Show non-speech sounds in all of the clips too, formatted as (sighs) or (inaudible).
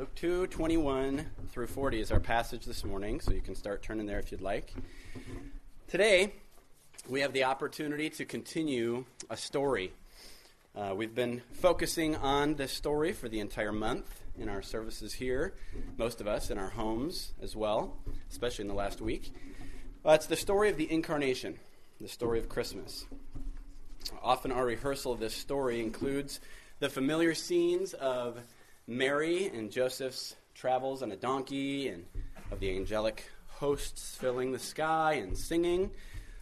Luke 2 21 through 40 is our passage this morning, so you can start turning there if you'd like. Today, we have the opportunity to continue a story. Uh, we've been focusing on this story for the entire month in our services here, most of us in our homes as well, especially in the last week. Uh, it's the story of the incarnation, the story of Christmas. Often, our rehearsal of this story includes the familiar scenes of Mary and Joseph's travels on a donkey, and of the angelic hosts filling the sky and singing,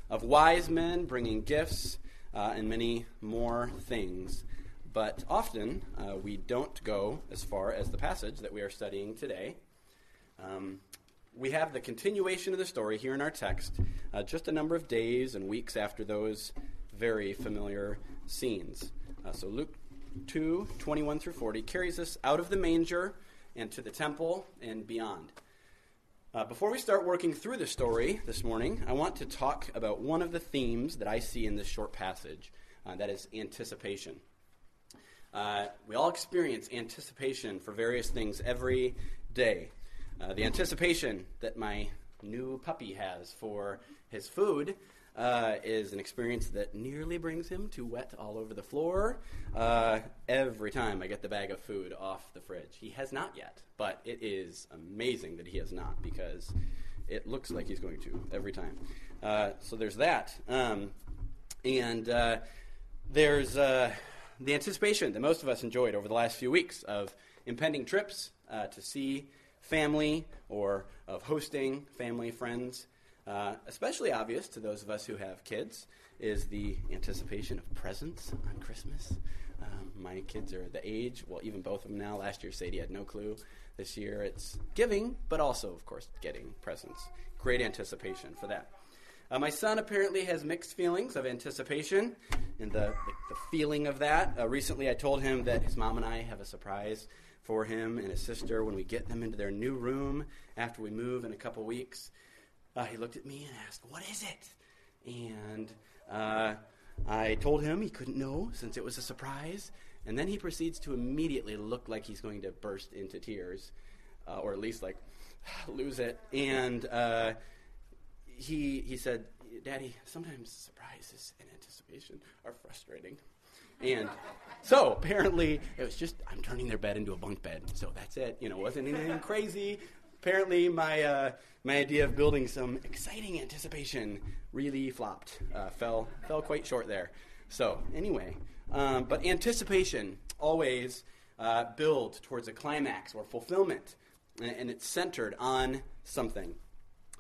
of wise men bringing gifts, uh, and many more things. But often uh, we don't go as far as the passage that we are studying today. Um, we have the continuation of the story here in our text, uh, just a number of days and weeks after those very familiar scenes. Uh, so Luke 2 21 through 40 carries us out of the manger and to the temple and beyond. Uh, before we start working through the story this morning, I want to talk about one of the themes that I see in this short passage uh, that is anticipation. Uh, we all experience anticipation for various things every day. Uh, the anticipation that my new puppy has for his food uh, is an experience that nearly brings him to wet all over the floor uh, every time I get the bag of food off the fridge. He has not yet, but it is amazing that he has not because it looks like he's going to every time. Uh, so there's that. Um, and uh, there's uh, the anticipation that most of us enjoyed over the last few weeks of impending trips uh, to see family or of hosting family, friends. Uh, especially obvious to those of us who have kids is the anticipation of presents on Christmas. Um, my kids are the age, well, even both of them now. Last year, Sadie had no clue. This year, it's giving, but also, of course, getting presents. Great anticipation for that. Uh, my son apparently has mixed feelings of anticipation and the, the, the feeling of that. Uh, recently, I told him that his mom and I have a surprise for him and his sister when we get them into their new room after we move in a couple weeks uh, he looked at me and asked, What is it? And uh, I told him he couldn't know since it was a surprise. And then he proceeds to immediately look like he's going to burst into tears, uh, or at least like (sighs) lose it. And uh, he, he said, Daddy, sometimes surprises and anticipation are frustrating. And so apparently it was just I'm turning their bed into a bunk bed. So that's it. You know, wasn't anything crazy apparently my uh, my idea of building some exciting anticipation really flopped. Uh, fell fell quite short there. So anyway, um, but anticipation always uh, builds towards a climax or fulfillment, and, and it's centered on something.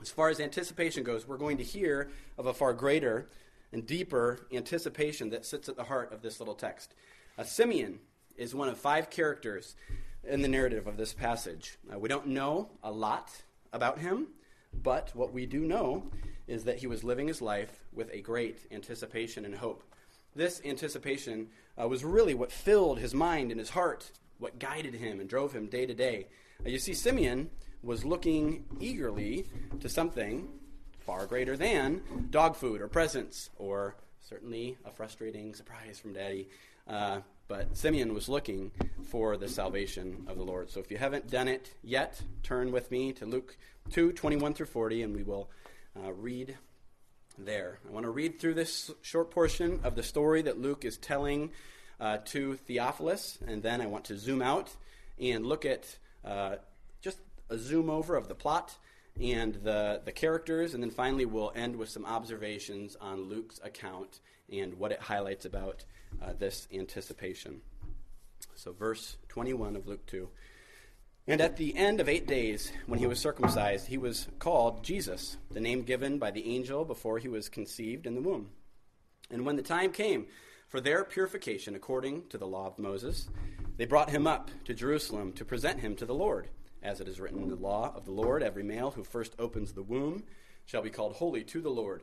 As far as anticipation goes, we're going to hear of a far greater and deeper anticipation that sits at the heart of this little text. A Simeon is one of five characters in the narrative of this passage. Uh, we don't know a lot about him, but what we do know is that he was living his life with a great anticipation and hope. This anticipation uh, was really what filled his mind and his heart, what guided him and drove him day to day. Uh, you see, Simeon was looking eagerly to something far greater than dog food or presents or certainly a frustrating surprise from daddy. Uh, but Simeon was looking for the salvation of the Lord. So if you haven't done it yet, turn with me to Luke 2 21 through 40, and we will uh, read there. I want to read through this short portion of the story that Luke is telling uh, to Theophilus, and then I want to zoom out and look at uh, just a zoom over of the plot and the, the characters, and then finally we'll end with some observations on Luke's account and what it highlights about uh, this anticipation. So, verse 21 of Luke 2. And at the end of eight days, when he was circumcised, he was called Jesus, the name given by the angel before he was conceived in the womb. And when the time came for their purification according to the law of Moses, they brought him up to Jerusalem to present him to the Lord. As it is written in the law of the Lord, every male who first opens the womb shall be called holy to the Lord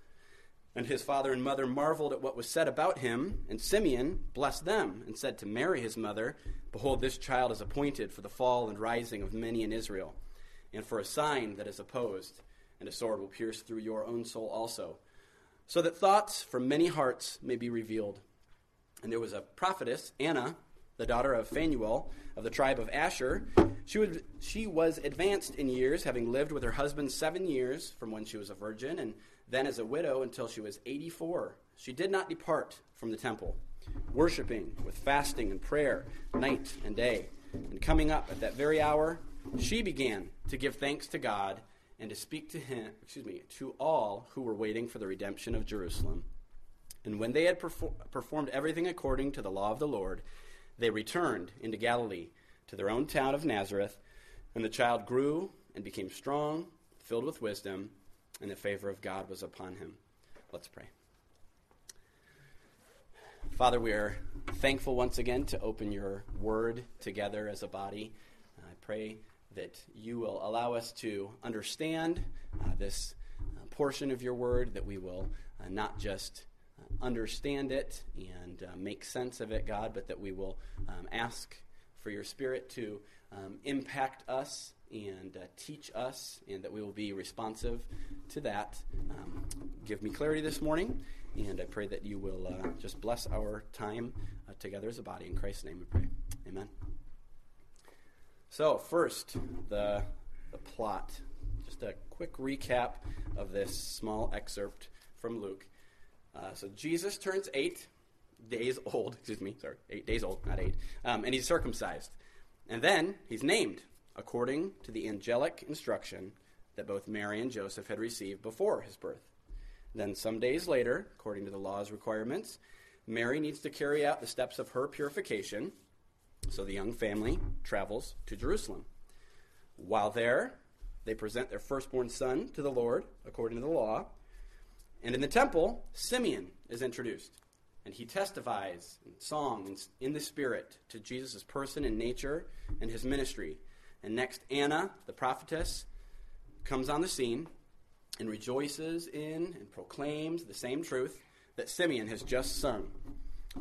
And his father and mother marveled at what was said about him, and Simeon blessed them and said to Mary his mother, Behold, this child is appointed for the fall and rising of many in Israel, and for a sign that is opposed, and a sword will pierce through your own soul also, so that thoughts from many hearts may be revealed. And there was a prophetess, Anna, the daughter of Phanuel of the tribe of Asher. She, she was advanced in years, having lived with her husband seven years from when she was a virgin, and then as a widow until she was 84. She did not depart from the temple, worshiping with fasting and prayer night and day. And coming up at that very hour, she began to give thanks to God and to speak to him, excuse me, to all who were waiting for the redemption of Jerusalem. And when they had perfor- performed everything according to the law of the Lord, they returned into Galilee to their own town of Nazareth, and the child grew and became strong, filled with wisdom, and the favor of God was upon him. Let's pray. Father, we are thankful once again to open your word together as a body. I pray that you will allow us to understand uh, this uh, portion of your word, that we will uh, not just understand it and uh, make sense of it, God, but that we will um, ask for your Spirit to um, impact us and uh, teach us, and that we will be responsive to that. Um, give me clarity this morning, and I pray that you will uh, just bless our time uh, together as a body. In Christ's name we pray. Amen. So, first, the, the plot. Just a quick recap of this small excerpt from Luke. Uh, so Jesus turns eight days old, excuse me, sorry, eight days old, not eight, um, and he's circumcised. And then he's named according to the angelic instruction that both Mary and Joseph had received before his birth. Then, some days later, according to the law's requirements, Mary needs to carry out the steps of her purification, so the young family travels to Jerusalem. While there, they present their firstborn son to the Lord, according to the law, and in the temple, Simeon is introduced. And he testifies in song and in the Spirit to Jesus' person and nature and his ministry. And next, Anna, the prophetess, comes on the scene and rejoices in and proclaims the same truth that Simeon has just sung.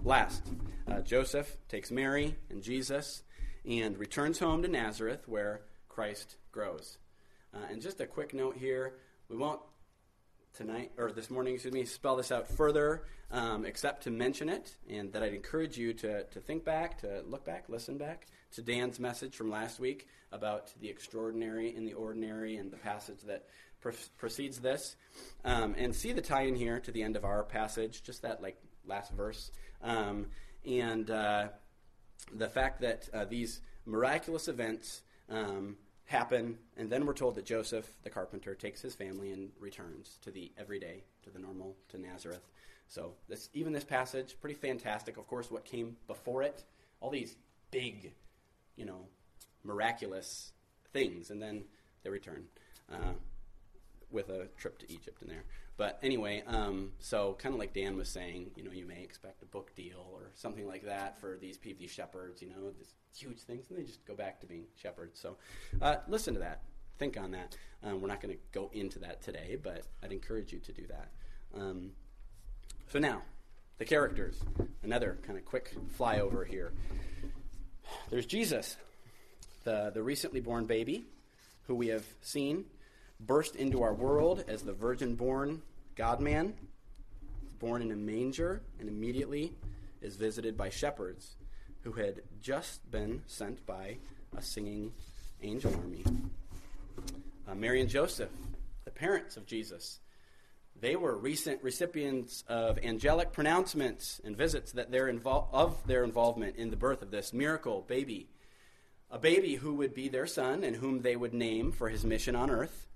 Last, uh, Joseph takes Mary and Jesus and returns home to Nazareth where Christ grows. Uh, and just a quick note here we won't tonight, or this morning, excuse me, spell this out further, um, except to mention it, and that I'd encourage you to, to think back, to look back, listen back to Dan's message from last week about the extraordinary in the ordinary and the passage that pre- precedes this, um, and see the tie in here to the end of our passage, just that like last verse, um, and uh, the fact that uh, these miraculous events um, happen, and then we're told that Joseph, the carpenter, takes his family and returns to the everyday, to the normal, to Nazareth. So this, even this passage, pretty fantastic. Of course, what came before it, all these big, you know, miraculous things, and then they return uh, with a trip to Egypt in there. But anyway, um, so kind of like Dan was saying, you know, you may expect a book deal or something like that for these PV shepherds, you know, these huge things, and they just go back to being shepherds. So uh, listen to that. Think on that. Um, we're not going to go into that today, but I'd encourage you to do that. Um, so now, the characters. Another kind of quick flyover here. There's Jesus, the, the recently born baby, who we have seen burst into our world as the virgin born God man, born in a manger, and immediately is visited by shepherds who had just been sent by a singing angel army. Uh, Mary and Joseph, the parents of Jesus, they were recent recipients of angelic pronouncements and visits that invol- of their involvement in the birth of this miracle baby. A baby who would be their son and whom they would name for his mission on earth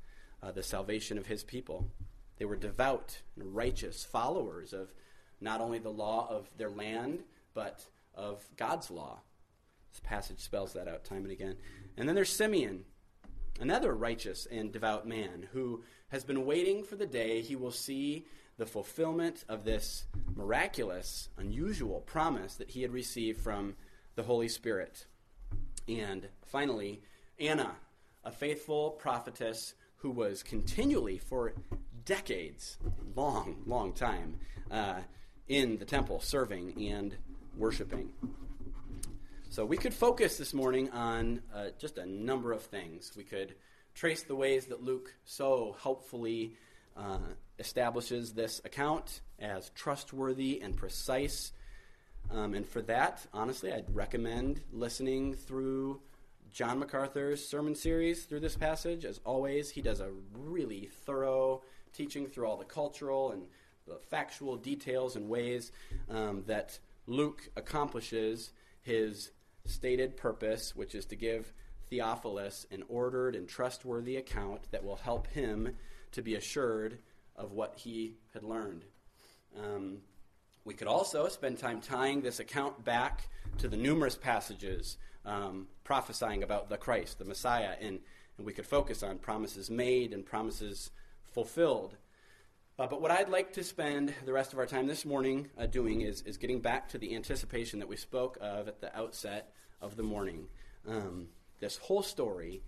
uh, the salvation of his people. They were devout and righteous followers of not only the law of their land, but of God's law. This passage spells that out time and again. And then there's Simeon, another righteous and devout man who has been waiting for the day he will see the fulfillment of this miraculous, unusual promise that he had received from the Holy Spirit. And finally, Anna, a faithful prophetess who was continually for decades, long, long time, uh, in the temple serving and worshiping. So we could focus this morning on uh, just a number of things. We could trace the ways that Luke so helpfully uh, establishes this account as trustworthy and precise. Um, and for that, honestly, I'd recommend listening through John MacArthur's sermon series through this passage. As always, he does a really thorough teaching through all the cultural and the factual details and ways um, that Luke accomplishes his stated purpose, which is to give Theophilus an ordered and trustworthy account that will help him to be assured of what he had learned. Um, we could also spend time tying this account back to the numerous passages um, prophesying about the Christ, the Messiah, and, and we could focus on promises made and promises fulfilled. Uh, but what I'd like to spend the rest of our time this morning uh, doing is, is getting back to the anticipation that we spoke of at the outset of the morning. Um, this whole story,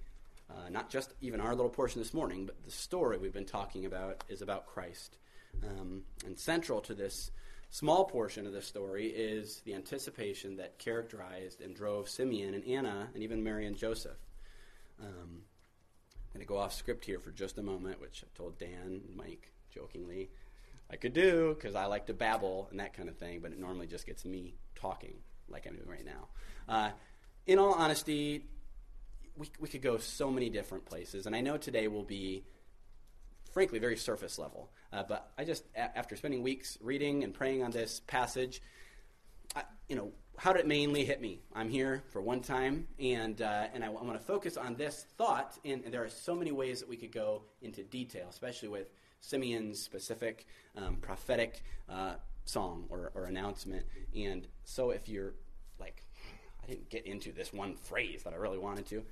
uh, not just even our little portion this morning, but the story we've been talking about is about Christ. Um, and central to this small portion of the story is the anticipation that characterized and drove Simeon and Anna and even Mary and Joseph. Um, I'm going to go off script here for just a moment, which I told Dan and Mike jokingly I could do because I like to babble and that kind of thing, but it normally just gets me talking like I'm doing right now. Uh, in all honesty, we, we could go so many different places, and I know today will be, frankly, very surface level. Uh, but I just, a- after spending weeks reading and praying on this passage, I, you know, how did it mainly hit me? I'm here for one time, and uh, and I, w- I want to focus on this thought. And, and there are so many ways that we could go into detail, especially with Simeon's specific um, prophetic uh, song or, or announcement. And so if you're like, I didn't get into this one phrase that I really wanted to,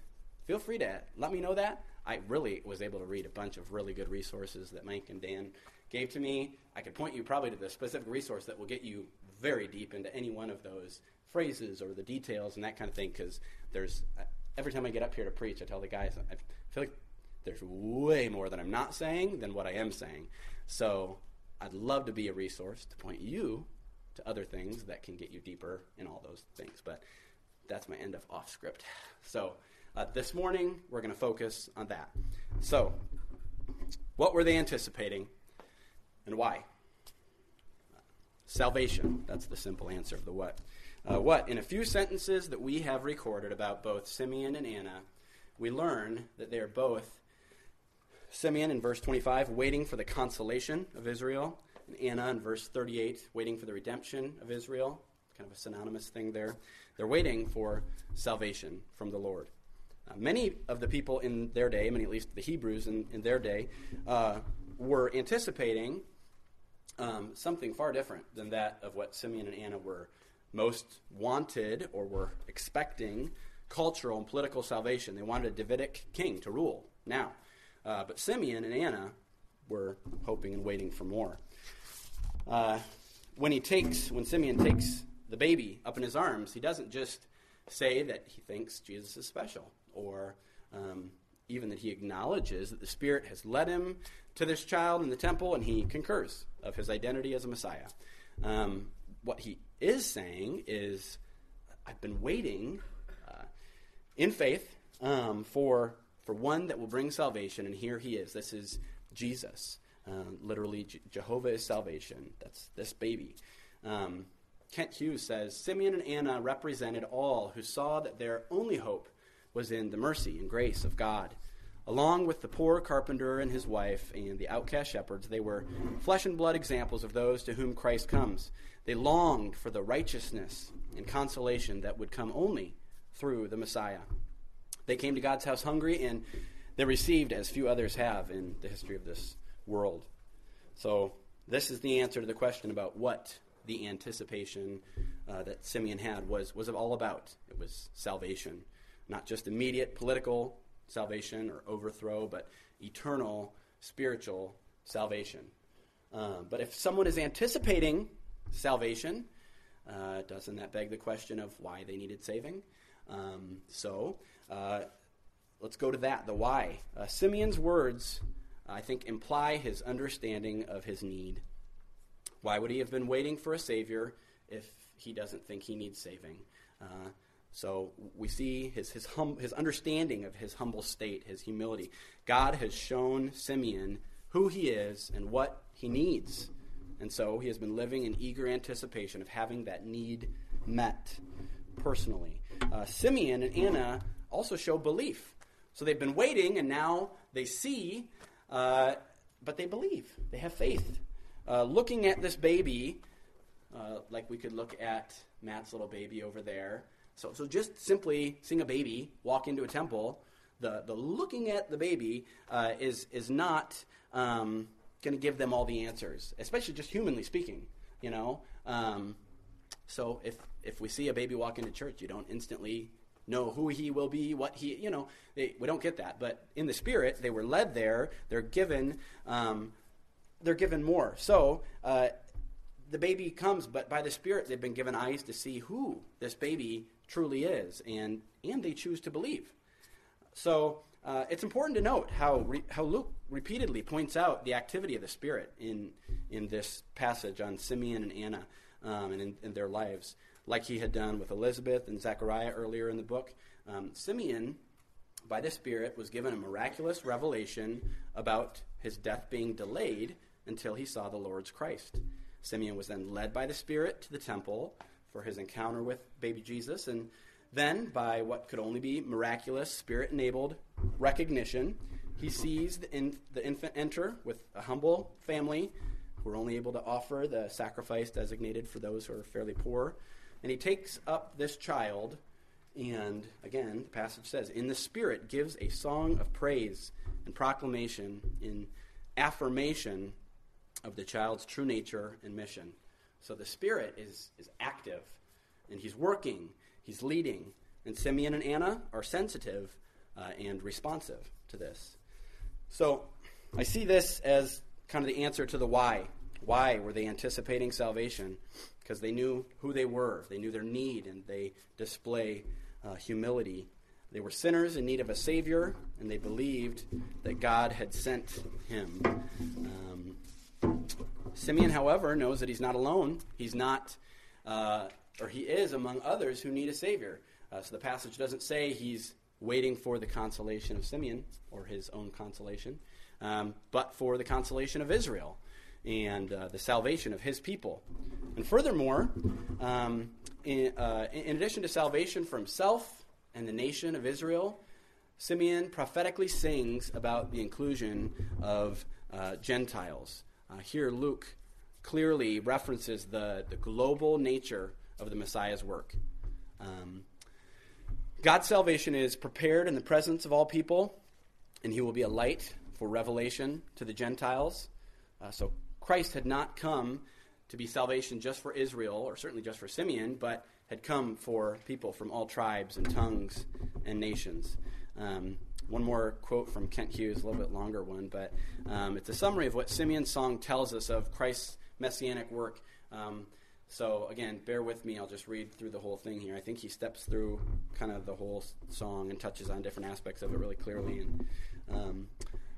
feel free to let me know that. I really was able to read a bunch of really good resources that Mike and Dan gave to me. I could point you probably to the specific resource that will get you very deep into any one of those phrases or the details and that kind of thing because there's uh, every time I get up here to preach, I tell the guys, I feel like there's way more that I'm not saying than what I am saying. So I'd love to be a resource to point you to other things that can get you deeper in all those things. But that's my end of off script. So uh, this morning, we're going to focus on that. So, what were they anticipating and why? Salvation. That's the simple answer of the what. Uh, what? In a few sentences that we have recorded about both Simeon and Anna, we learn that they are both Simeon in verse 25, waiting for the consolation of Israel, and Anna in verse 38, waiting for the redemption of Israel. Kind of a synonymous thing there. They're waiting for salvation from the Lord. Uh, many of the people in their day, many at least the Hebrews in, in their day, uh, were anticipating um, something far different than that of what Simeon and Anna were most wanted or were expecting cultural and political salvation. They wanted a Davidic king to rule now. Uh, but Simeon and Anna were hoping and waiting for more. Uh, when he takes, when Simeon takes the baby up in his arms, he doesn't just say that he thinks Jesus is special or um, even that he acknowledges that the Spirit has led him to this child in the temple and he concurs of his identity as a Messiah. Um, what he is saying is, I've been waiting uh, in faith um, for, for one that will bring salvation, and here he is. This is Jesus. Uh, literally, J- Jehovah is salvation. That's this baby. Um, Kent Hughes says Simeon and Anna represented all who saw that their only hope was in the mercy and grace of God. Along with the poor carpenter and his wife and the outcast shepherds, they were flesh and blood examples of those to whom Christ comes. They longed for the righteousness and consolation that would come only through the Messiah. They came to God's house hungry, and they received as few others have in the history of this world. So, this is the answer to the question about what the anticipation uh, that Simeon had was, was all about. It was salvation, not just immediate political salvation or overthrow, but eternal spiritual salvation. Um, but if someone is anticipating salvation, uh, doesn't that beg the question of why they needed saving? Um, so uh, let's go to that, the why. Uh, Simeon's words, I think, imply his understanding of his need. Why would he have been waiting for a Savior if he doesn't think he needs saving? So we see his, his, hum, his understanding of his humble state, his humility. God has shown Simeon who he is and what he needs. And so he has been living in eager anticipation of having that need met personally. Uh, Simeon and Anna also show belief. So they've been waiting, and now they see, uh, but they believe. They have faith. Uh, looking at this baby, uh, like we could look at Matt's little baby over there. So, so just simply seeing a baby walk into a temple, the, the looking at the baby uh, is, is not um, going to give them all the answers, especially just humanly speaking, you know. Um, so if if we see a baby walk into church, you don't instantly know who he will be, what he, you know, they, we don't get that. But in the spirit, they were led there. They're given, um, they're given more. So uh, the baby comes, but by the spirit, they've been given eyes to see who this baby truly is, and and they choose to believe. So uh, it's important to note how, re- how Luke repeatedly points out the activity of the Spirit in, in this passage on Simeon and Anna um, and in, in, their lives, like he had done with Elizabeth and Zechariah earlier in the book. Um, Simeon, by the Spirit, was given a miraculous revelation about his death being delayed until he saw the Lord's Christ. Simeon was then led by the Spirit to the temple for his encounter with baby Jesus, and then, by what could only be miraculous, spirit enabled recognition, he sees the, the, infant enter with a humble family who are only able to offer the sacrifice designated for those who are fairly poor. And he takes up this child, and again, the passage says, in the Spirit gives a song of praise and proclamation in affirmation of the child's true nature and mission. So the Spirit is, is active, and he's working He's leading. And Simeon and Anna are sensitive uh, and responsive to this. So I see this as kind of the answer to the why. Why were they anticipating salvation? Because they knew who they were, they knew their need, and they display uh, humility. They were sinners in need of a Savior, and they believed that God had sent him. Um, Simeon, however, knows that he's not alone. He's not uh, or he is among others who need a Savior. Uh, so the passage doesn't say he's waiting for the consolation of Simeon or his own consolation, um, but for the consolation of Israel and uh, the salvation of his people. And furthermore, um, in, uh, in, addition to salvation for himself and the nation of Israel, Simeon prophetically sings about the inclusion of uh, Gentiles. Uh, here, Luke clearly references the, the global nature of the Messiah's work. Um, God's salvation is prepared in the presence of all people, and he will be a light for revelation to the Gentiles. Uh, so Christ had not come to be salvation just for Israel, or certainly just for Simeon, but had come for people from all tribes and tongues and nations. Um, one more quote from Kent Hughes, a little bit longer one, but um, it's a summary of what Simeon's song tells us of Christ's messianic work. Um, so again, bear with me. I'll just read through the whole thing here. I think he steps through kind of the whole song and touches on different aspects of it really clearly. And um,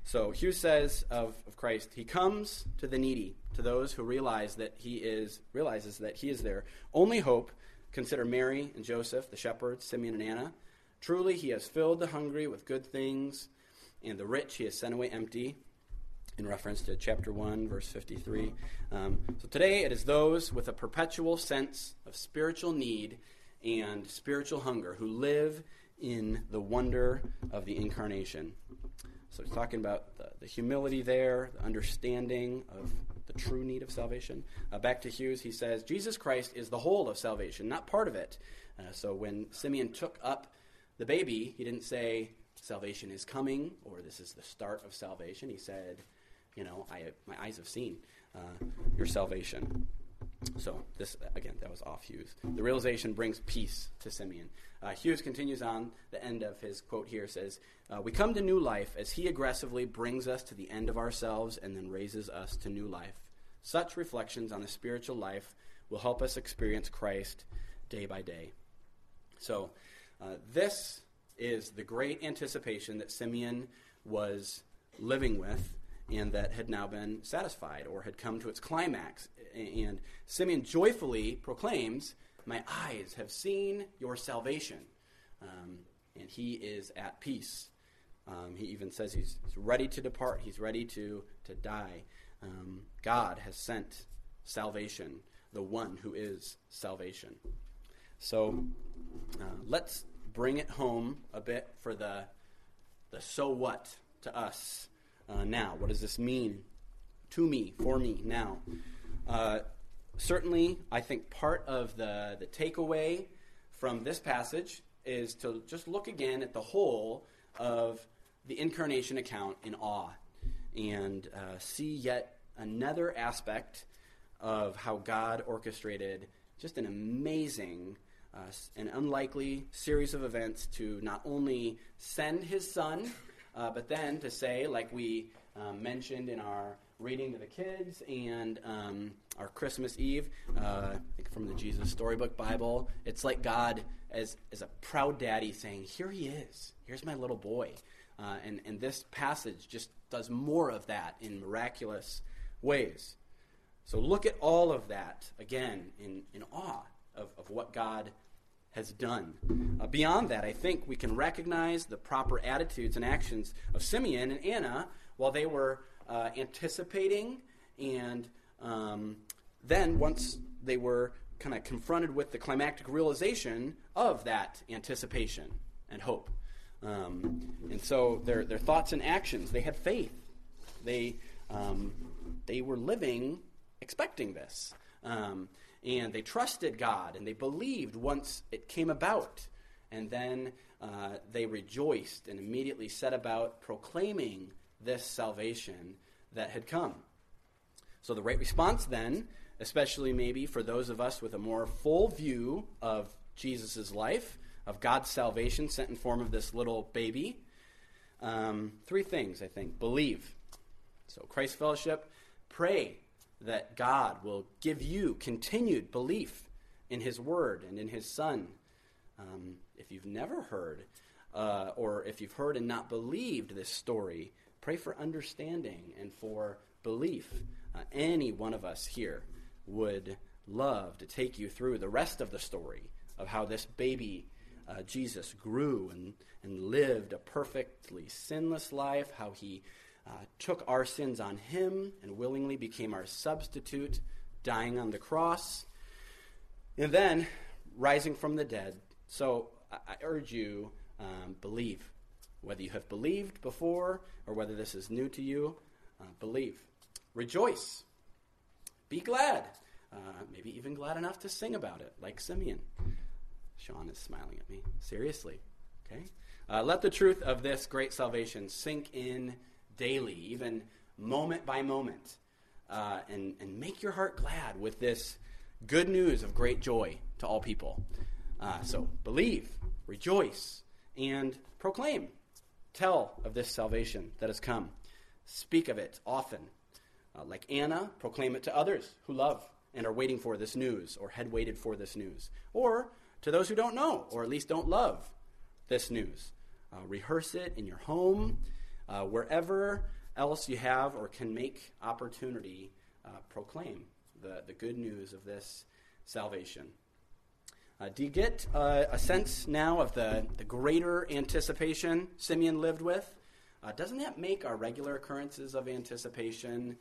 so Hughes says of, of Christ, he comes to the needy, to those who realize that he is realizes that he is their only hope. Consider Mary and Joseph, the shepherds, Simeon and Anna. Truly, he has filled the hungry with good things, and the rich he has sent away empty in reference to chapter 1, verse 53. Um, so today it is those with a perpetual sense of spiritual need and spiritual hunger who live in the wonder of the incarnation. So he's talking about the, the humility there, the understanding of the true need of salvation. Uh, back to Hughes, he says, Jesus Christ is the whole of salvation, not part of it. Uh, so when Simeon took up the baby, he didn't say, salvation is coming, or this is the start of salvation. He said, You know, I, my eyes have seen uh, your salvation. So, this, again, that was off Hughes. The realization brings peace to Simeon. Uh, Hughes continues on, the end of his quote here says, uh, We come to new life as he aggressively brings us to the end of ourselves and then raises us to new life. Such reflections on the spiritual life will help us experience Christ day by day. So, uh, this is the great anticipation that Simeon was living with and that had now been satisfied or had come to its climax. And Simeon joyfully proclaims, My eyes have seen your salvation. Um, and he is at peace. Um, he even says he's, he's, ready to depart, he's ready to, to die. Um, God has sent salvation, the one who is salvation. So uh, let's bring it home a bit for the, the so what to us uh, now. What does this mean to me, for me now? Uh, certainly, I think part of the, the takeaway from this passage is to just look again at the whole of the incarnation account in awe and uh, see yet another aspect of how God orchestrated just an amazing uh, an unlikely series of events to not only send his son, uh, but then to say, like we um, mentioned in our reading to the kids and um, our Christmas Eve, uh, from the Jesus Storybook Bible, it's like God as, as a proud daddy saying, Here he is. Here's my little boy. Uh, and, and this passage just does more of that in miraculous ways. So look at all of that again in, in awe of, of what God has done. Uh, beyond that, I think we can recognize the proper attitudes and actions of Simeon and Anna while they were uh, anticipating and um, then once they were kind of confronted with the climactic realization of that anticipation and hope. Um, and so their, their thoughts and actions, they had faith. They, um, they were living expecting this. Um, and they trusted God and they believed once it came about. And then uh, they rejoiced and immediately set about proclaiming this salvation that had come. So, the right response then, especially maybe for those of us with a more full view of Jesus' life, of God's salvation sent in form of this little baby, um, three things, I think. Believe. So, Christ Fellowship, pray that God will give you continued belief in His Word and in His Son. Um, if you've never heard, uh, or if you've heard and not believed this story, pray for understanding and for belief. Uh, any one of us here would love to take you through the rest of the story of how this baby uh, Jesus grew and, and lived a perfectly sinless life, how he uh, took our sins on him and willingly became our substitute, dying on the cross, and then rising from the dead. So I, urge you, um, believe. Whether you have believed before or whether this is new to you, uh, believe. Rejoice. Be glad. Uh, maybe even glad enough to sing about it, like Simeon. Sean is smiling at me. Seriously. Okay? Uh, let the truth of this great salvation sink in daily, even moment by moment, uh, and, and make your heart glad with this good news of great joy to all people. Uh, so believe, rejoice, and proclaim. Tell of this salvation that has come. Speak of it often. Uh, like Anna, proclaim it to others who love and are waiting for this news or had waited for this news. Or to those who don't know or at least don't love this news. Uh, rehearse it in your home, uh, wherever else you have or can make opportunity, uh, proclaim the, the good news of this salvation. Uh, do you get uh, a sense now of the, the greater anticipation Simeon lived with? Uh, doesn't that make our regular occurrences of anticipation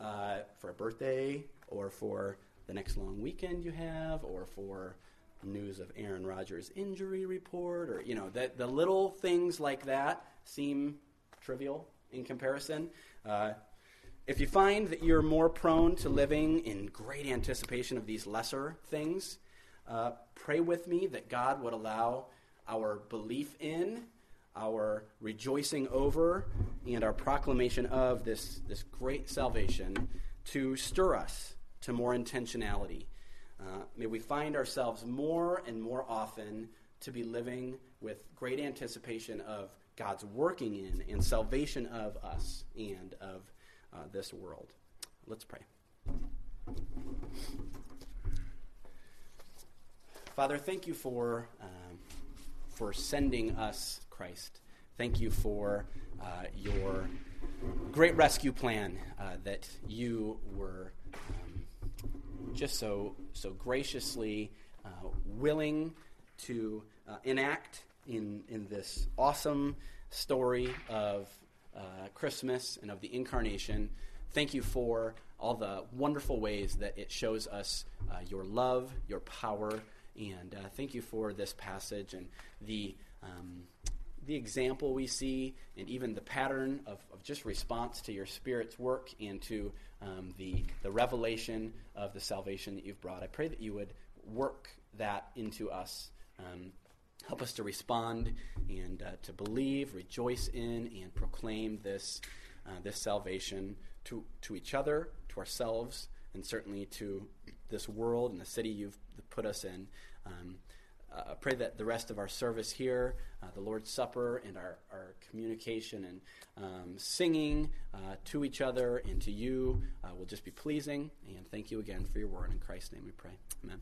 uh, for a birthday or for the next long weekend you have or for news of Aaron Rodgers' injury report or, you know, the, the little things like that seem trivial in comparison. Uh, if you find that you're more prone to living in great anticipation of these lesser things, uh, pray with me that God would allow our belief in our rejoicing over and our proclamation of this, this great salvation to stir us to more intentionality. Uh, may we find ourselves more and more often to be living with great anticipation of God's working in and salvation of us and of uh, this world. Let's pray. Father, thank you for, um, for sending us Christ. Thank you for uh, your great rescue plan uh, that you were um, just so, so graciously uh, willing to uh, enact in, in this awesome story of uh, Christmas and of the incarnation. Thank you for all the wonderful ways that it shows us uh, your love, your power, and uh, thank you for this passage and the, um, the example we see, and even the pattern of, of just response to your Spirit's work and to um, the, the revelation of the salvation that you've brought. I pray that you would work that into us. Um, help us to respond and uh, to believe, rejoice in, and proclaim this, uh, this salvation to, to each other, to ourselves, and certainly to this world and the city you've put us in. Um, uh, I pray that the rest of our service here, uh, the Lord's Supper, and our, our communication and um, singing uh, to each other and to you uh, will just be pleasing. And thank you again for your word. In Christ's name we pray. Amen.